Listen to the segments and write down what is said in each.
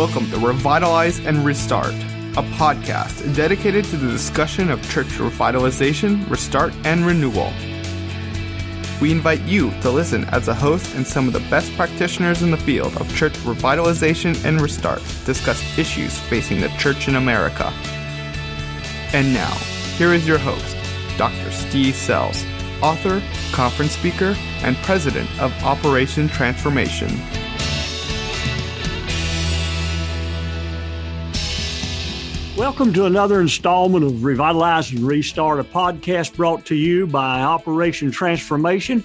Welcome to Revitalize and Restart, a podcast dedicated to the discussion of church revitalization, restart, and renewal. We invite you to listen as a host and some of the best practitioners in the field of church revitalization and restart discuss issues facing the church in America. And now, here is your host, Dr. Steve Sells, author, conference speaker, and president of Operation Transformation. Welcome to another installment of Revitalize and Restart, a podcast brought to you by Operation Transformation,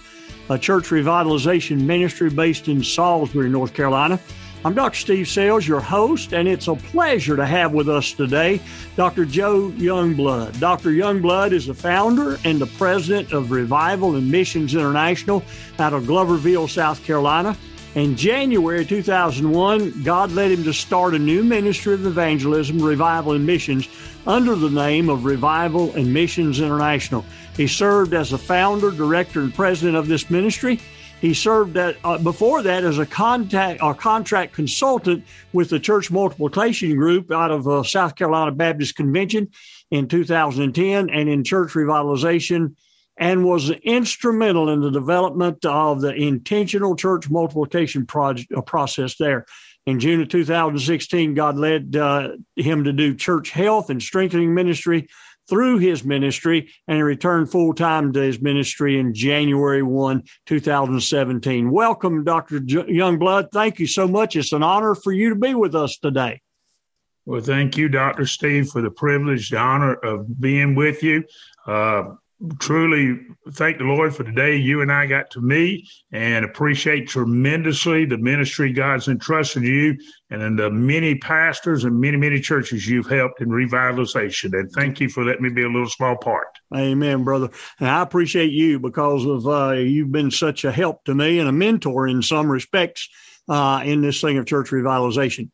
a church revitalization ministry based in Salisbury, North Carolina. I'm Dr. Steve Sells, your host, and it's a pleasure to have with us today Dr. Joe Youngblood. Dr. Youngblood is the founder and the president of Revival and Missions International out of Gloverville, South Carolina. In January 2001, God led him to start a new ministry of evangelism, revival, and missions under the name of Revival and Missions International. He served as the founder, director, and president of this ministry. He served at, uh, before that as a contact or contract consultant with the Church Multiplication Group out of uh, South Carolina Baptist Convention in 2010 and in church revitalization and was instrumental in the development of the intentional church multiplication project, uh, process there. In June of 2016, God led uh, him to do church health and strengthening ministry through his ministry, and he returned full time to his ministry in January 1, 2017. Welcome, Dr. Youngblood. Thank you so much. It's an honor for you to be with us today. Well, thank you, Dr. Steve, for the privilege, the honor of being with you. Uh, truly thank the Lord for the day you and I got to meet and appreciate tremendously the ministry God's entrusted you and the many pastors and many, many churches you've helped in revitalization. And thank you for letting me be a little small part. Amen, brother. And I appreciate you because of uh, you've been such a help to me and a mentor in some respects uh, in this thing of church revitalization.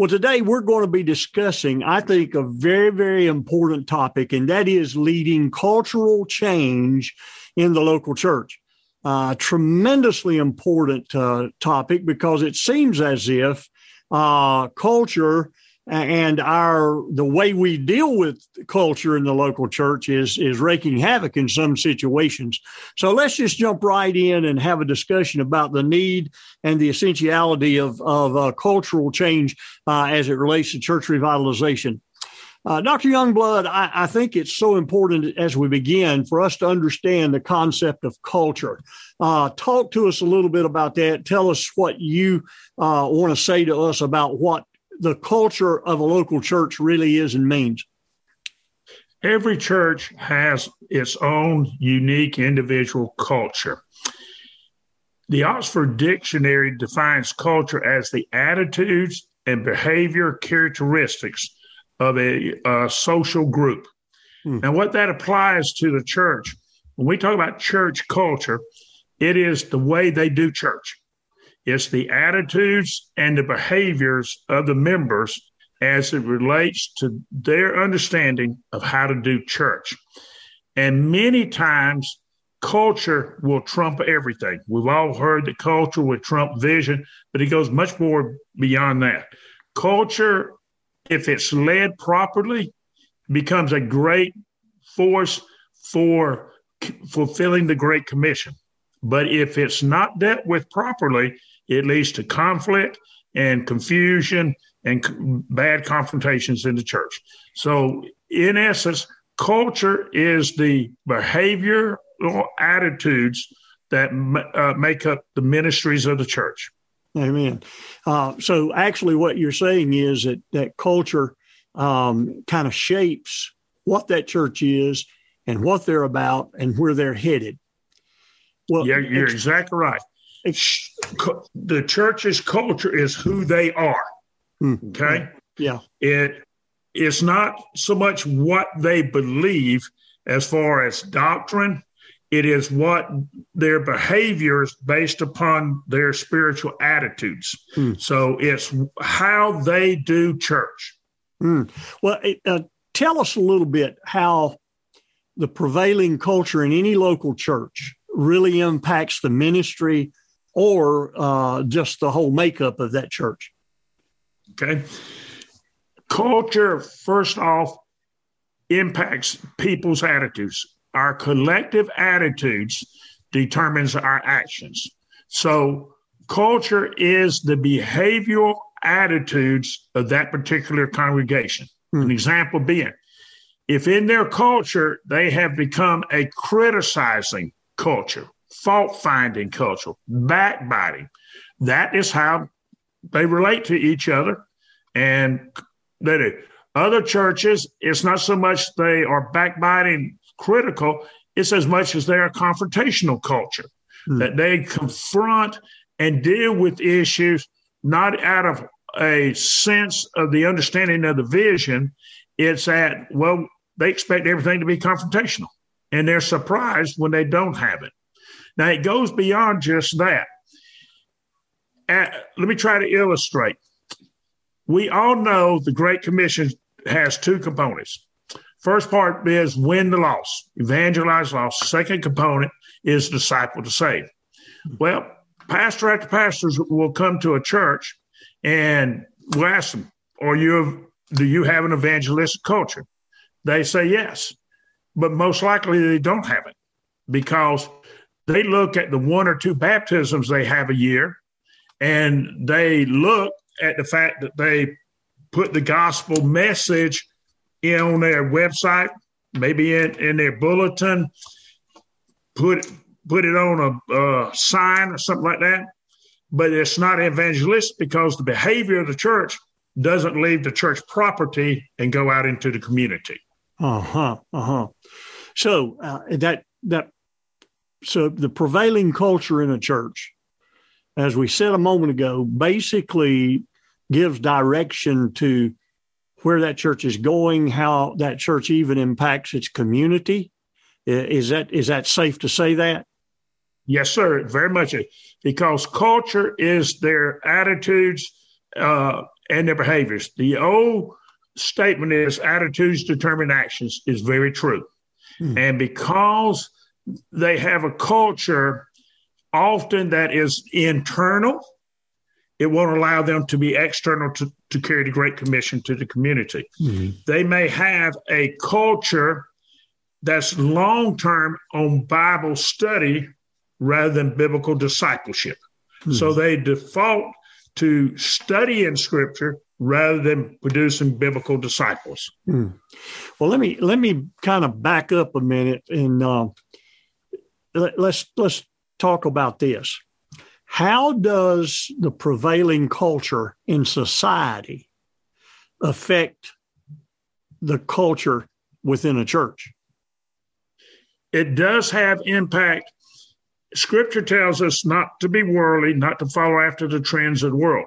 Well, today we're going to be discussing, I think, a very, very important topic, and that is leading cultural change in the local church. Uh, tremendously important uh, topic because it seems as if uh, culture and our the way we deal with culture in the local church is is wreaking havoc in some situations. So let's just jump right in and have a discussion about the need and the essentiality of of uh, cultural change uh, as it relates to church revitalization. Uh, Dr. Youngblood, I, I, think it's so important as we begin for us to understand the concept of culture. Uh, talk to us a little bit about that. Tell us what you uh, want to say to us about what the culture of a local church really is and means? Every church has its own unique individual culture. The Oxford Dictionary defines culture as the attitudes and behavior characteristics of a, a social group. Hmm. And what that applies to the church, when we talk about church culture, it is the way they do church. It's the attitudes and the behaviors of the members as it relates to their understanding of how to do church. And many times, culture will trump everything. We've all heard that culture will trump vision, but it goes much more beyond that. Culture, if it's led properly, becomes a great force for fulfilling the Great Commission. But if it's not dealt with properly, it leads to conflict and confusion and bad confrontations in the church. So, in essence, culture is the behavioral attitudes that uh, make up the ministries of the church. Amen. Uh, so, actually, what you're saying is that that culture um, kind of shapes what that church is and what they're about and where they're headed. Well, yeah, you're exactly right the church's culture is who they are. Mm-hmm. Okay. Yeah. It it's not so much what they believe as far as doctrine. It is what their behaviors based upon their spiritual attitudes. Mm. So it's how they do church. Mm. Well, uh, tell us a little bit how the prevailing culture in any local church really impacts the ministry or uh, just the whole makeup of that church? Okay. Culture, first off, impacts people's attitudes. Our collective attitudes determines our actions. So culture is the behavioral attitudes of that particular congregation. Hmm. An example being, if in their culture they have become a criticizing culture, fault finding culture, backbiting, that is how they relate to each other. And that other churches, it's not so much they are backbiting critical, it's as much as they're confrontational culture, hmm. that they confront and deal with issues not out of a sense of the understanding of the vision. It's that, well, they expect everything to be confrontational and they're surprised when they don't have it. Now, it goes beyond just that. let me try to illustrate. We all know the Great Commission has two components. First part is win the lost, evangelize lost. Second component is disciple to save. Well, pastor after pastors will come to a church and we'll ask them, "Are you do you have an evangelistic culture?" They say yes, but most likely they don't have it because they look at the one or two baptisms they have a year, and they look at the fact that they put the gospel message in on their website, maybe in, in their bulletin, put put it on a, a sign or something like that. But it's not evangelist because the behavior of the church doesn't leave the church property and go out into the community. Uh huh. Uh huh. So uh, that that so the prevailing culture in a church, as we said a moment ago, basically gives direction to where that church is going, how that church even impacts its community. Is that is that safe to say that? Yes, sir. Very much. Because culture is their attitudes uh, and their behaviors. The old statement is attitudes determine actions is very true. Hmm. And because they have a culture often that is internal, it won't allow them to be external to, to carry the Great Commission to the community. Hmm. They may have a culture that's long term on Bible study rather than biblical discipleship. Hmm. So they default to studying scripture rather than producing biblical disciples. Hmm. Well, let me let me kind of back up a minute and uh, let's let's talk about this. How does the prevailing culture in society affect the culture within a church? It does have impact Scripture tells us not to be worldly, not to follow after the trends of the world.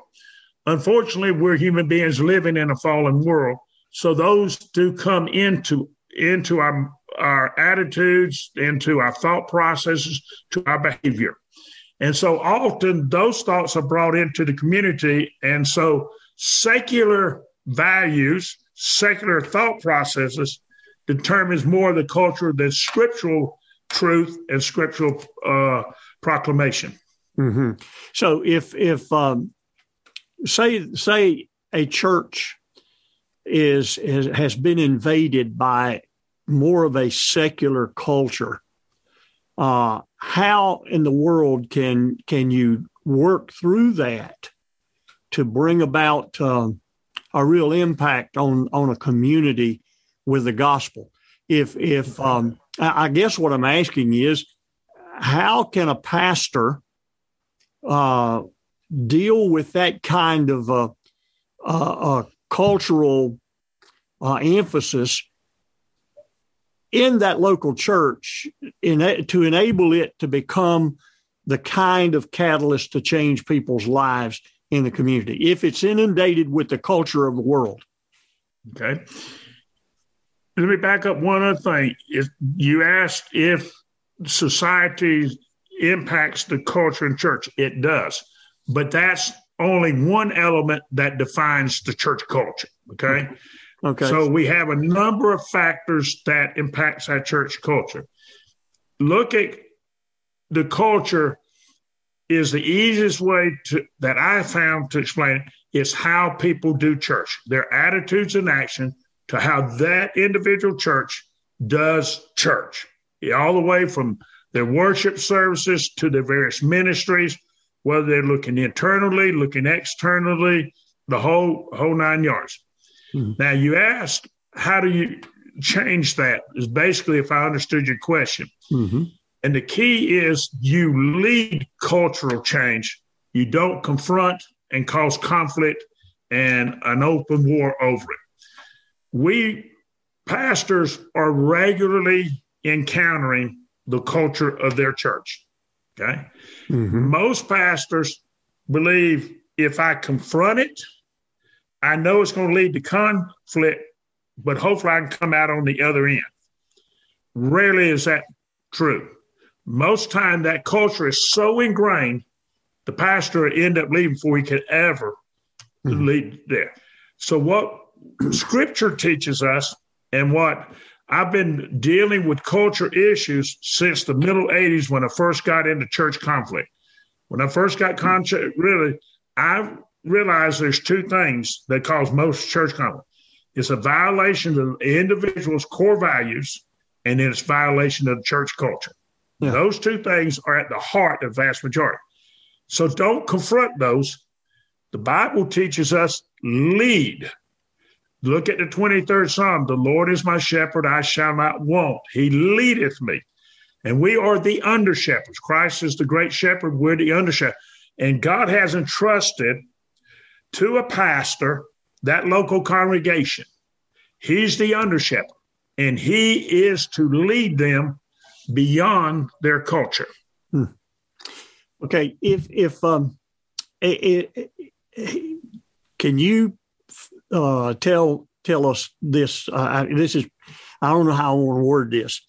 Unfortunately, we're human beings living in a fallen world, so those do come into into our our attitudes, into our thought processes, to our behavior. And so often those thoughts are brought into the community. And so secular values, secular thought processes determines more of the culture than scriptural truth and scriptural uh, proclamation. Mm-hmm. So if if um, say say a church is, is has been invaded by more of a secular culture, uh, how in the world can can you work through that to bring about uh, a real impact on on a community with the gospel? If if um, I guess what I'm asking is, how can a pastor uh, deal with that kind of a, a, a cultural uh, emphasis in that local church in, to enable it to become the kind of catalyst to change people's lives in the community if it's inundated with the culture of the world? Okay let me back up one other thing. If you asked if society impacts the culture in church, it does, but that's only one element that defines the church culture. Okay. Okay. So we have a number of factors that impacts our church culture. Look at the culture is the easiest way to that I found to explain it is how people do church, their attitudes and action to how that individual church does church, all the way from their worship services to their various ministries, whether they're looking internally, looking externally, the whole whole nine yards. Mm-hmm. Now you asked, how do you change that? Is basically if I understood your question. Mm-hmm. And the key is you lead cultural change. You don't confront and cause conflict and an open war over it. We pastors are regularly encountering the culture of their church. Okay. Mm-hmm. Most pastors believe if I confront it, I know it's going to lead to conflict, but hopefully I can come out on the other end. Rarely is that true. Most time that culture is so ingrained, the pastor end up leaving before he could ever mm-hmm. lead there. So what scripture teaches us and what I've been dealing with culture issues since the middle 80s when I first got into church conflict. When I first got conflict, really, I realized there's two things that cause most church conflict. It's a violation of the individual's core values, and then it's violation of the church culture. Yeah. Those two things are at the heart of the vast majority. So don't confront those. The Bible teaches us lead. Look at the 23rd Psalm. The Lord is my shepherd, I shall not want. He leadeth me. And we are the under shepherds. Christ is the great shepherd. We're the under shepherd. And God has entrusted to a pastor that local congregation. He's the under shepherd, and he is to lead them beyond their culture. Hmm. Okay, if if um, it, it, can you uh, tell tell us this? Uh, this is I don't know how I want to word this.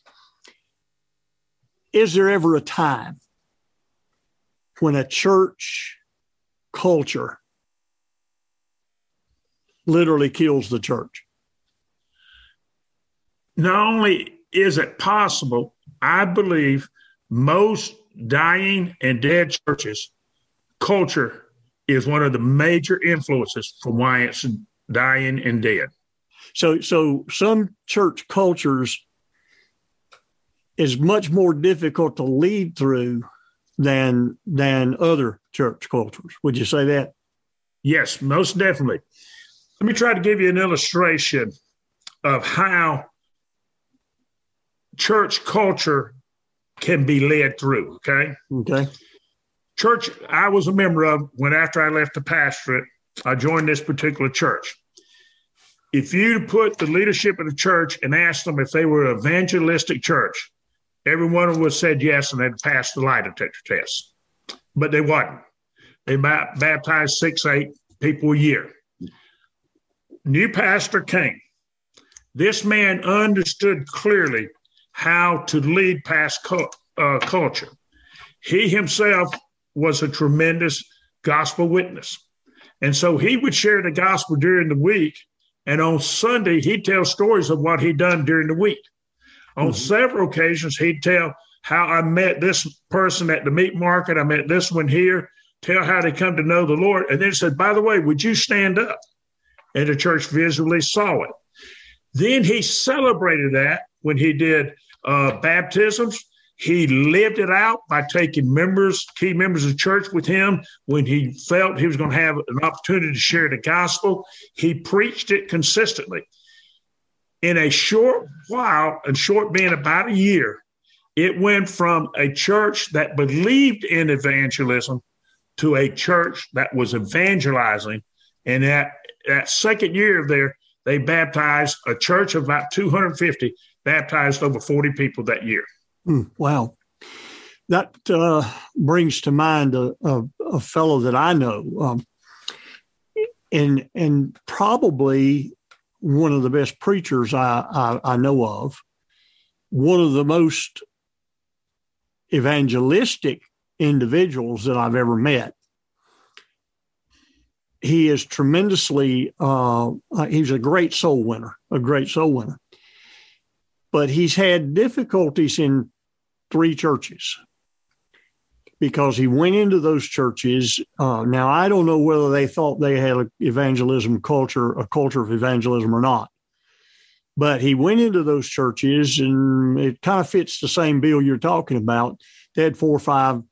Is there ever a time when a church culture literally kills the church? Not only is it possible, I believe most dying and dead churches, culture is one of the major influences for why it's dying and dead. So, so some church cultures is much more difficult to lead through than than other church cultures. Would you say that? Yes, most definitely. Let me try to give you an illustration of how church culture can be led through. Okay. Okay. Church I was a member of when after I left the pastorate, I joined this particular church. If you put the leadership of the church and asked them if they were an evangelistic church, every one of them said yes and they'd passed the lie detector test. But they wasn't. They baptized six, eight people a year. New pastor came. This man understood clearly how to lead past uh, culture. He himself was a tremendous gospel witness. And so he would share the gospel during the week. And on Sunday, he'd tell stories of what he'd done during the week. On mm-hmm. several occasions, he'd tell how I met this person at the meat market. I met this one here, tell how they come to know the Lord. And then said, by the way, would you stand up? And the church visually saw it. Then he celebrated that when he did uh, baptisms. He lived it out by taking members, key members of church with him when he felt he was going to have an opportunity to share the gospel. He preached it consistently. In a short while, and short being about a year, it went from a church that believed in evangelism to a church that was evangelizing. And that, that second year of there, they baptized a church of about 250 baptized over 40 people that year. Mm, wow. That uh, brings to mind a, a, a, fellow that I know, um, and and probably one of the best preachers I, I, I know of, one of the most evangelistic individuals that I've ever met. He is tremendously, uh, he's a great soul winner, a great soul winner but he's had difficulties in three churches because he went into those churches. Uh, now, I don't know whether they thought they had an evangelism culture, a culture of evangelism or not. But he went into those churches, and it kind of fits the same bill you're talking about. They had four or five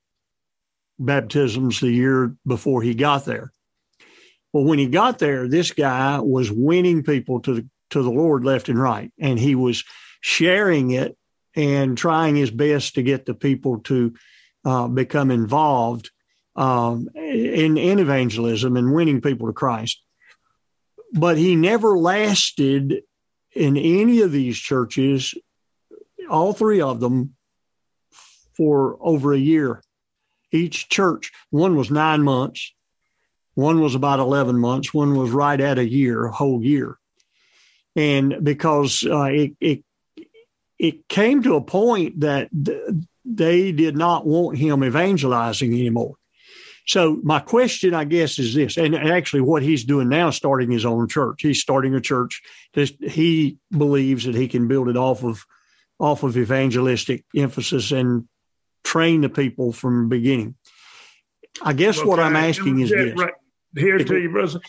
baptisms the year before he got there. Well, when he got there, this guy was winning people to the to the Lord left and right, and he was sharing it and trying his best to get the people to uh, become involved um, in, in evangelism and winning people to Christ. But he never lasted in any of these churches, all three of them, for over a year. Each church, one was nine months, one was about 11 months, one was right at a year, a whole year. And because uh, it, it, it came to a point that they did not want him evangelizing anymore. So my question, I guess, is this, and actually what he's doing now, starting his own church. He's starting a church that he believes that he can build it off of off of evangelistic emphasis and train the people from the beginning. I guess okay. what I'm asking is this. Right. Here to you, brother.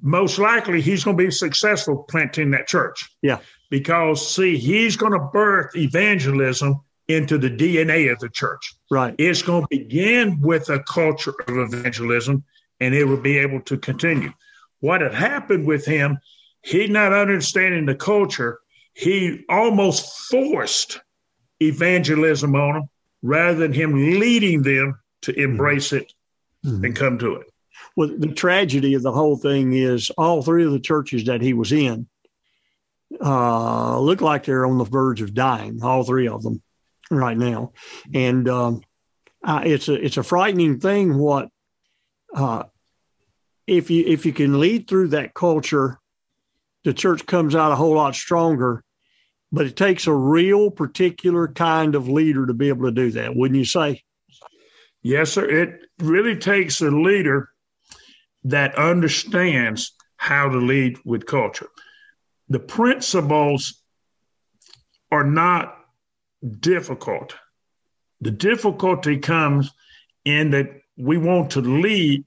Most likely he's going to be successful planting that church. Yeah. Because see, he's going to birth evangelism into the DNA of the church. Right. It's going to begin with a culture of evangelism and it will be able to continue. What had happened with him, he not understanding the culture, he almost forced evangelism on them rather than him leading them to mm-hmm. embrace it mm-hmm. and come to it. Well, the tragedy of the whole thing is all three of the churches that he was in uh, look like they're on the verge of dying, all three of them right now, and um, uh, it's a it's a frightening thing. What uh, if you if you can lead through that culture, the church comes out a whole lot stronger. But it takes a real particular kind of leader to be able to do that, wouldn't you say? Yes, sir. It really takes a leader that understands how to lead with culture. The principles are not difficult. The difficulty comes in that we want to lead,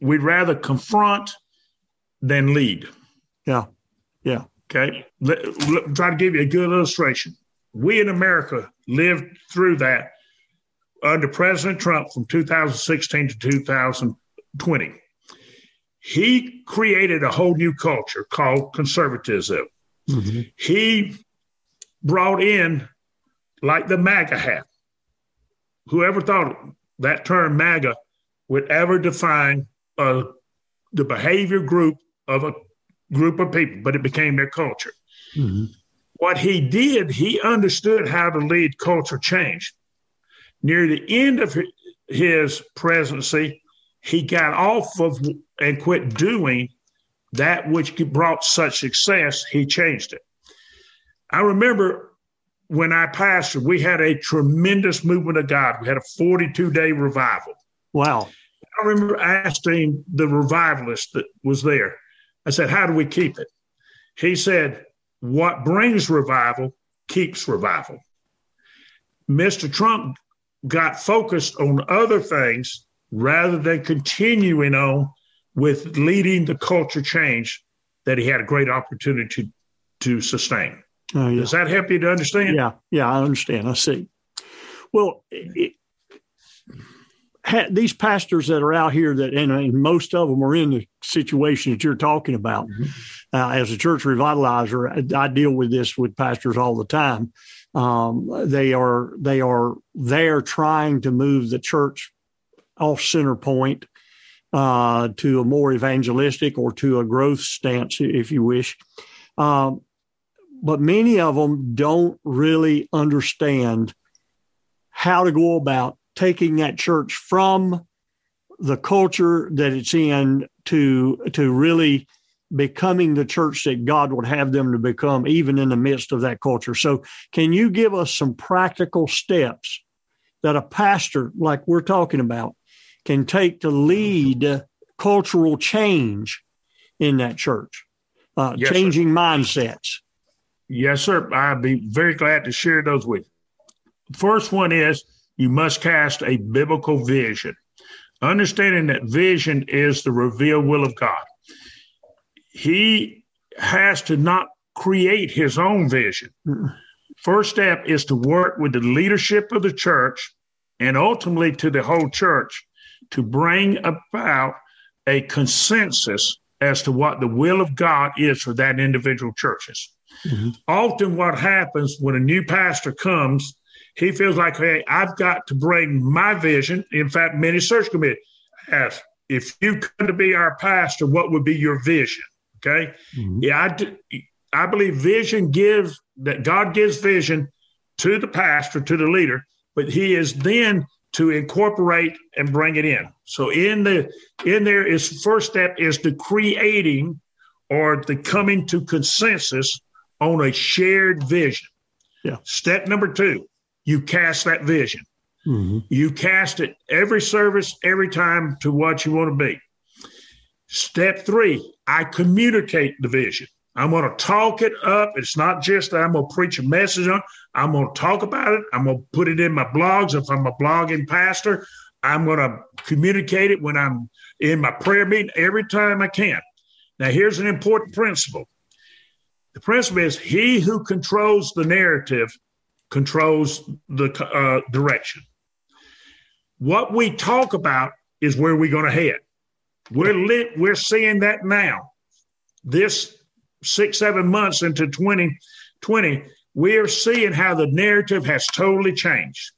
we'd rather confront than lead. Yeah. Yeah. Okay. Let, let, try to give you a good illustration. We in America lived through that under President Trump from 2016 to 2020. He created a whole new culture called conservatism. Mm-hmm. He brought in like the MAGA hat. Whoever thought that term MAGA would ever define uh, the behavior group of a group of people, but it became their culture. Mm-hmm. What he did, he understood how to lead culture change. Near the end of his presidency, he got off of and quit doing that which brought such success. He changed it. I remember when I pastored, we had a tremendous movement of God. We had a 42 day revival. Wow. I remember asking the revivalist that was there, I said, How do we keep it? He said, What brings revival keeps revival. Mr. Trump got focused on other things rather than continuing on with leading the culture change that he had a great opportunity to, to sustain. Oh, yeah. Does that help you to understand? Yeah, yeah, I understand. I see. Well, it, these pastors that are out here that, and, and, most of them are in the situation that you're talking about. Mm-hmm. Uh, as a church revitalizer, I, I, deal with this with pastors all the time. Um, they are they are there trying to move the church off center point uh, to a more evangelistic or to a growth stance, if you wish. Um, but many of them don't really understand how to go about taking that church from the culture that it's in to to really becoming the church that God would have them to become even in the midst of that culture. So can you give us some practical steps that a pastor like we're talking about can take to lead cultural change in that church, uh, yes, changing sir. mindsets? Yes, sir. I'd be very glad to share those with you. First one is you must cast a biblical vision, understanding that vision is the revealed will of God. He has to not create his own vision. First step is to work with the leadership of the church and ultimately to the whole church to bring about a consensus as to what the will of God is for that individual churches. Mm-hmm. Often, what happens when a new pastor comes, he feels like, hey, I've got to bring my vision. In fact, many search committee ask, if you come to be our pastor, what would be your vision? Okay. Mm-hmm. Yeah, I, do, I believe vision gives that God gives vision to the pastor, to the leader, but he is then to incorporate and bring it in. So in the in there is first step is the creating or the coming to consensus on a shared vision. Yeah. Step number two, you cast that vision. Mm-hmm. You cast it every service, every time to what you want to be. Step three, I communicate the vision. I'm going to talk it up. It's not just that I'm going to preach a message on. I'm going to talk about it. I'm going to put it in my blogs. If I'm a blogging pastor, I'm going to communicate it when I'm in my prayer meeting every time I can. Now, here's an important principle. The principle is he who controls the narrative controls the uh, direction. What we talk about is where we're going to head. We're lit, we're seeing that now. This six, seven months into 2020, we are seeing how the narrative has totally changed.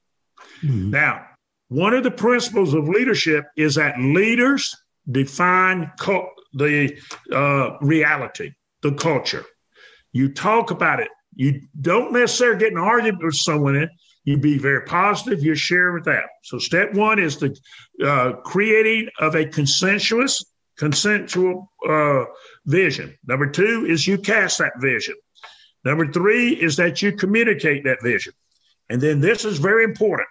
Mm-hmm. Now, one of the principles of leadership is that leaders define co- the uh, reality, the culture. You talk about it. You don't necessarily get an argument with someone in. You be very positive. You share with that. So step one is the uh, creating of a consensuous, consensual uh, vision. Number two is you cast that vision. Number three is that you communicate that vision. And then this is very important.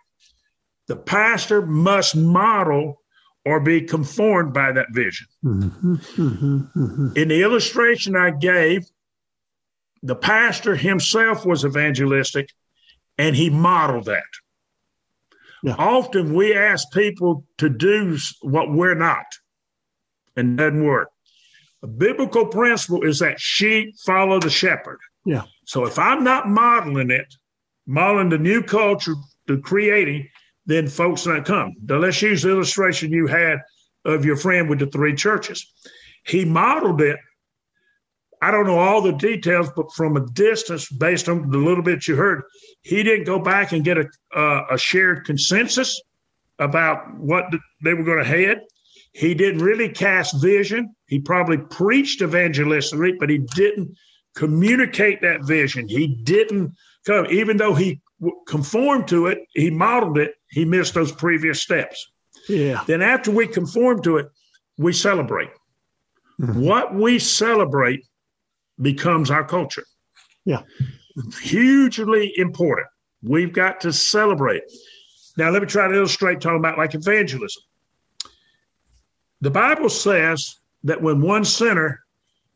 The pastor must model or be conformed by that vision. Mm-hmm, mm-hmm, mm-hmm. In the illustration I gave, the pastor himself was evangelistic and he modeled that. Yeah. Often we ask people to do what we're not, and it doesn't work. A biblical principle is that sheep follow the shepherd. Yeah. So if I'm not modeling it, modeling the new culture, the creating, then folks are not come. Now let's use the illustration you had of your friend with the three churches. He modeled it. I don't know all the details, but from a distance, based on the little bit you heard, he didn't go back and get a, uh, a shared consensus about what they were going to head. He didn't really cast vision. He probably preached evangelistically, but he didn't communicate that vision. He didn't come, even though he conformed to it, he modeled it, he missed those previous steps. Yeah. Then after we conform to it, we celebrate. Mm-hmm. What we celebrate becomes our culture. Yeah. Hugely important. We've got to celebrate. Now, let me try to illustrate talking about like evangelism. The Bible says that when one sinner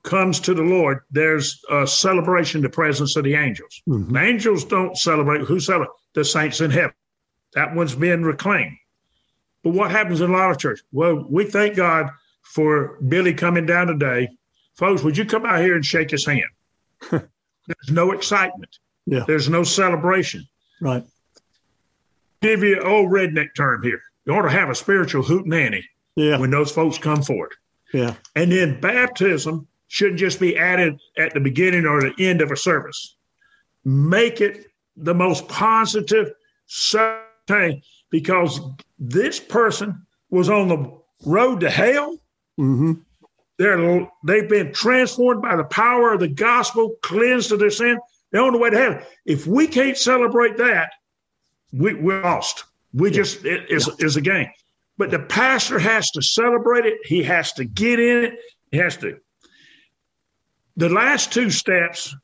comes to the Lord, there's a celebration, the presence of the angels. Mm-hmm. The angels don't celebrate. Who celebrate? The saints in heaven. That one's being reclaimed. But what happens in a lot of churches? Well, we thank God for Billy coming down today. Folks, would you come out here and shake his hand? There's no excitement. Yeah. There's no celebration. Right. Give you an old redneck term here. You ought to have a spiritual hoot nanny yeah. when those folks come forward. Yeah. And then baptism shouldn't just be added at the beginning or the end of a service. Make it the most positive thing because this person was on the road to hell. Mm-hmm. They're they've been transformed by the power of the gospel, cleansed of their sin. They're on the way to heaven. If we can't celebrate that, we, we're lost. We yeah. just it is yeah. is a game. But the pastor has to celebrate it. He has to get in it. He has to. The last two steps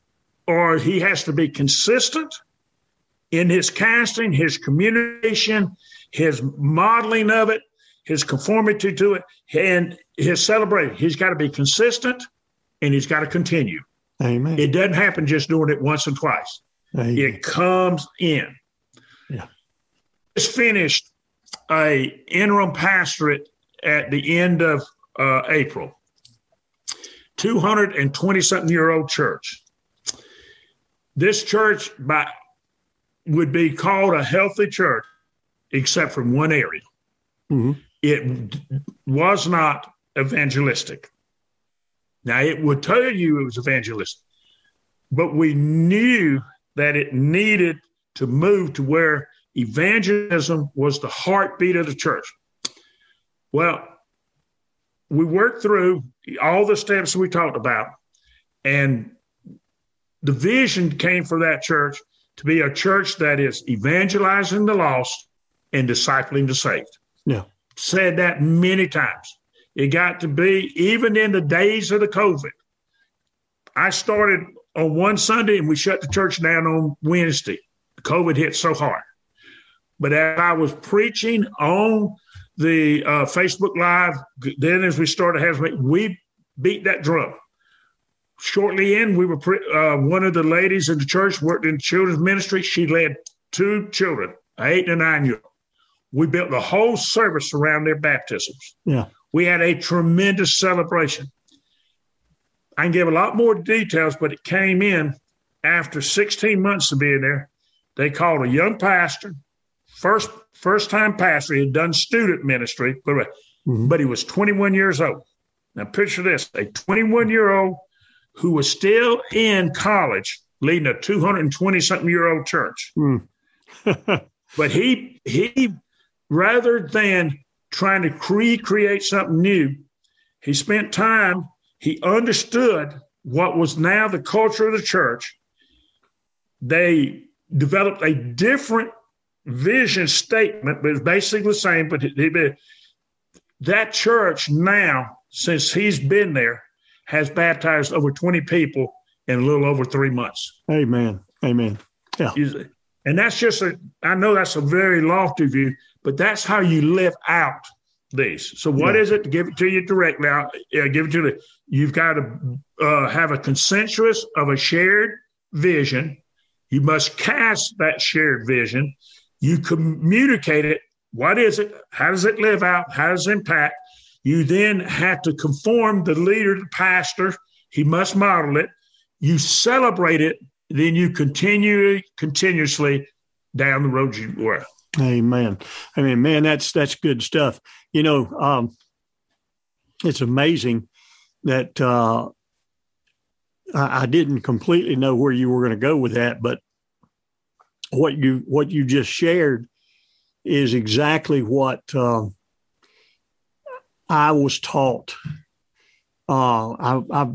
are he has to be consistent in his casting, his communication, his modeling of it, his conformity to it, and his celebrating. He's got to be consistent and he's got to continue. Amen. It doesn't happen just doing it once and twice. Amen. It comes in. Yeah just finished a interim pastorate at the end of uh, April. 220 something year old church. This church by, would be called a healthy church, except from one area. Mm-hmm. It was not evangelistic. Now, it would tell you it was evangelistic, but we knew that it needed to move to where evangelism was the heartbeat of the church. Well, we worked through all the steps we talked about, and the vision came for that church to be a church that is evangelizing the lost and discipling the saved. Yeah. Said that many times. It got to be, even in the days of the COVID, I started on one Sunday and we shut the church down on Wednesday. COVID hit so hard. But as I was preaching on the uh, Facebook Live, then as we started having, we beat that drum. Shortly in, we were pre- uh, one of the ladies in the church worked in children's ministry. She led two children, eight and a nine year old. We built the whole service around their baptisms. Yeah. We had a tremendous celebration. I can give a lot more details, but it came in after 16 months of being there. They called a young pastor, first first time pastor. He had done student ministry, but, mm-hmm. but he was 21 years old. Now picture this: a 21 year old who was still in college, leading a 220 something year old church. Mm. but he he rather than trying to recreate something new, he spent time. He understood what was now the culture of the church. They developed a different vision statement, but it's basically the same. But that church now, since he's been there, has baptized over 20 people in a little over three months. Amen. Amen. Yeah. And that's just a, I know that's a very lofty view, but that's how you live out these. So, what yeah. is it to give it to you directly? I'll, yeah, give it to you. You've got to uh, have a consensus of a shared vision. You must cast that shared vision. You communicate it. What is it? How does it live out? How does it impact? You then have to conform the leader, the pastor. He must model it. You celebrate it. Then you continue continuously down the road you were. Amen. I mean, man, that's that's good stuff. You know, um, it's amazing that uh, I, I didn't completely know where you were going to go with that, but what you what you just shared is exactly what uh, I was taught. Uh, I, I,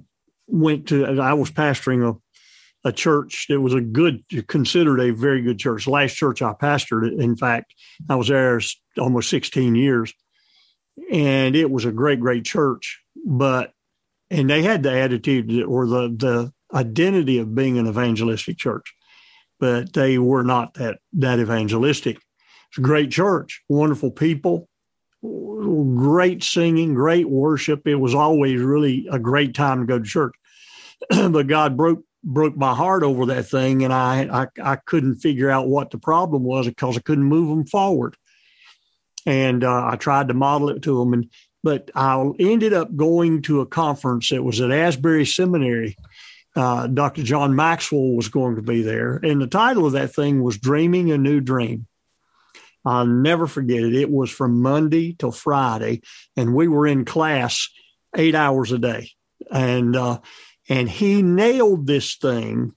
went to I was pastoring a a church that was a good considered a very good church. last church I pastored, in fact, I was there almost 16 years, and it was a great great church. But and they had the attitude or the the identity of being an evangelistic church but they were not that that evangelistic. It's a great church, wonderful people, great singing, great worship. It was always really a great time to go to church. but God broke broke my heart over that thing, and I, I I couldn't figure out what the problem was because I couldn't move them forward. And uh, I tried to model it to them, and but I ended up going to a conference that was at Asbury Seminary uh, Dr. John Maxwell was going to be there. And the title of that thing was Dreaming a New Dream. I'll never forget it. It was from Monday till Friday, and we were in class eight hours a day. And uh, and he nailed this thing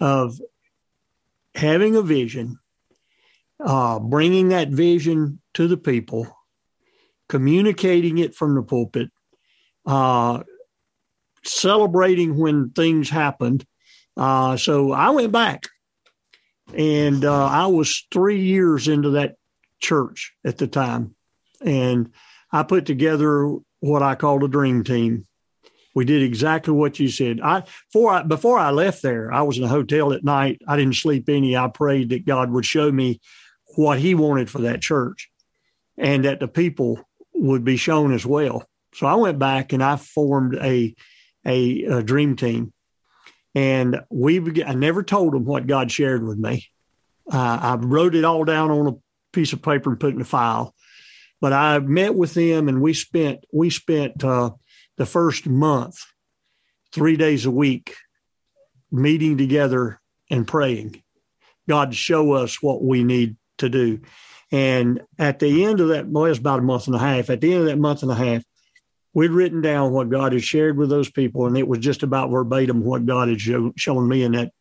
of having a vision, uh, bringing that vision to the people, communicating it from the pulpit, uh, celebrating when things happened. Uh, so I went back, and uh, I was three years into that church at the time, and I put together what I called a dream team. We did exactly what you said. I before I before I left there, I was in a hotel at night. I didn't sleep any. I prayed that God would show me what He wanted for that church, and that the people would be shown as well. So I went back and I formed a a, a dream team. And we, I never told them what God shared with me. Uh, I wrote it all down on a piece of paper and put it in a file. But I met with them and we spent we spent uh, the first month, three days a week, meeting together and praying. God show us what we need to do. And at the end of that, well, it was about a month and a half. At the end of that month and a half, we'd written down what God had shared with those people, and it was just about verbatim what God had show, shown me in that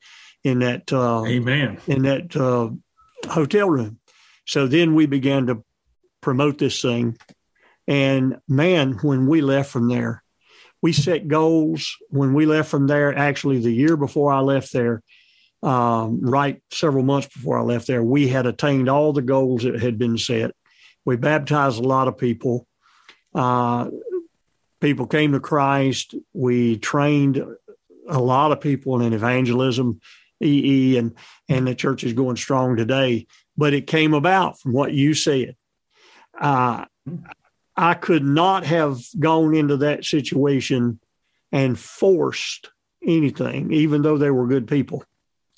in that uh, amen in that uh, hotel room. So then we began to promote this thing, and man, when we left from there, we set goals. When we left from there, actually the year before I left there, um, right several months before I left there, we had attained all the goals that had been set. We baptized a lot of people. Uh, people came to Christ. We trained a lot of people in evangelism, EE, and and the church is going strong today. But it came about from what you said. Uh, I could not have gone into that situation and forced anything, even though they were good people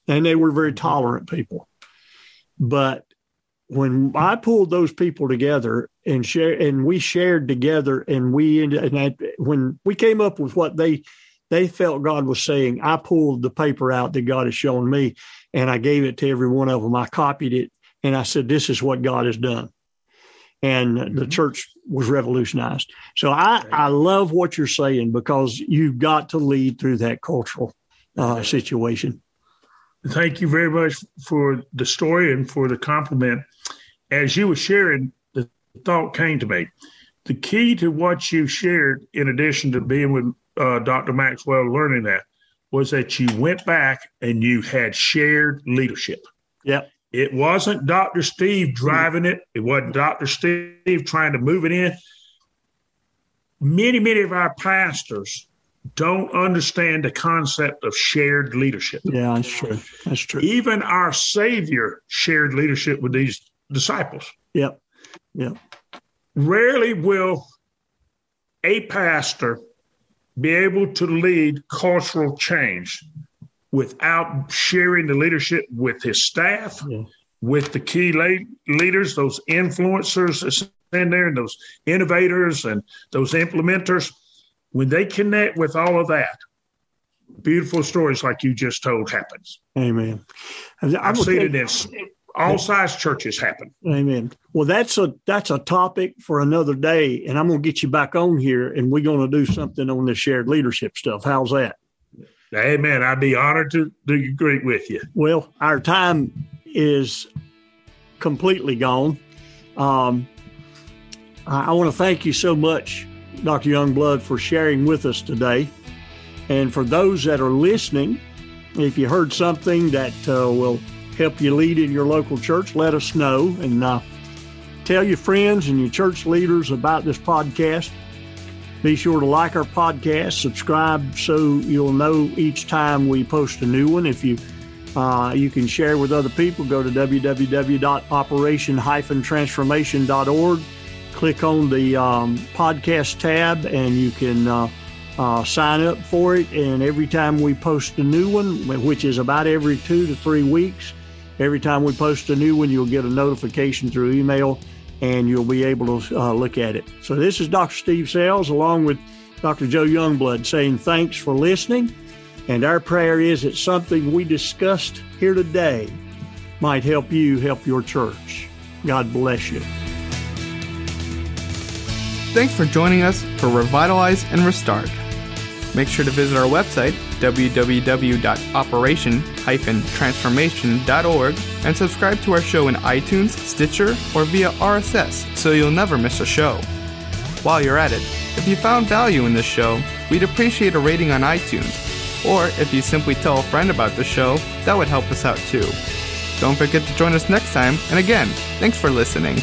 and they were very tolerant people. But when I pulled those people together and share, and we shared together, and we and I, when we came up with what they they felt God was saying, I pulled the paper out that God has shown me, and I gave it to every one of them. I copied it, and I said, "This is what God has done." And mm-hmm. the church was revolutionized. So I, I love what you're saying because you've got to lead through that cultural uh, situation. Thank you very much for the story and for the compliment. As you were sharing, thought came to me. The key to what you shared, in addition to being with uh, Dr. Maxwell, learning that, was that you went back and you had shared leadership. Yep. It wasn't Dr. Steve driving it. It wasn't Dr. Steve trying to move it in. Many, many of our pastors don't understand the concept of shared leadership. Yeah, that's true. That's true. Even our Savior shared leadership with these disciples. Yep. Yep. Rarely will a pastor be able to lead cultural change without sharing the leadership with his staff, yeah. with the key la- leaders, those influencers in there, and those innovators and those implementers when they connect with all of that, beautiful stories like you just told happens. Amen. I've, I've seen it in all size churches happen. Amen. Well, that's a that's a topic for another day, and I'm going to get you back on here, and we're going to do something on the shared leadership stuff. How's that? Amen. I'd be honored to, do agree with you. Well, our time is completely gone. Um, I, I want to thank you so much Dr. Youngblood, for sharing with us today. And for those that are listening, if you heard something that uh, will help you lead in your local church, let us know and uh, tell your friends and your church leaders about this podcast. Be sure to like our podcast, subscribe so you'll know each time we post a new one. If you uh, you can share with other people, go to www.operation-transformation.org click on the um, podcast tab and you can uh, uh, sign up for it. And every time we post a new one, which is about every two to three weeks, every time we post a new one, you'll get a notification through email and you'll be able to uh, look at it. So, this is Dr. Steve Sells along with Dr. Joe Youngblood saying thanks for listening. And our prayer is that something we discussed here today might help you help your church. God bless you. Thanks for joining us for Revitalize and Restart. Make sure to visit our website, www.operation-transformation.org, and subscribe to our show in iTunes, Stitcher, or via RSS so you'll never miss a show. While you're at it, if you found value in this show, we'd appreciate a rating on iTunes. Or if you simply tell a friend about the show, that would help us out too. Don't forget to join us next time, and again, thanks for listening.